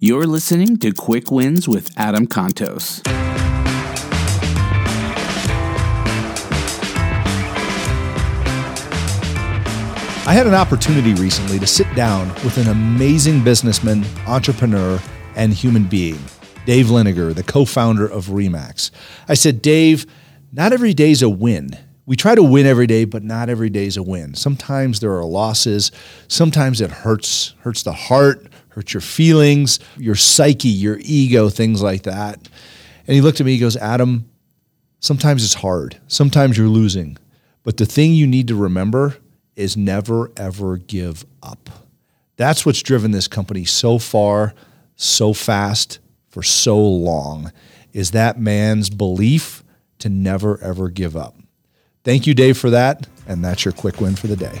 You're listening to Quick Wins with Adam Contos. I had an opportunity recently to sit down with an amazing businessman, entrepreneur, and human being, Dave Liniger, the co founder of Remax. I said, Dave, not every day's a win. We try to win every day, but not every day's a win. Sometimes there are losses. Sometimes it hurts, hurts the heart, hurts your feelings, your psyche, your ego, things like that. And he looked at me, he goes, Adam, sometimes it's hard. Sometimes you're losing. But the thing you need to remember is never, ever give up. That's what's driven this company so far, so fast, for so long, is that man's belief to never, ever give up. Thank you, Dave, for that. And that's your quick win for the day.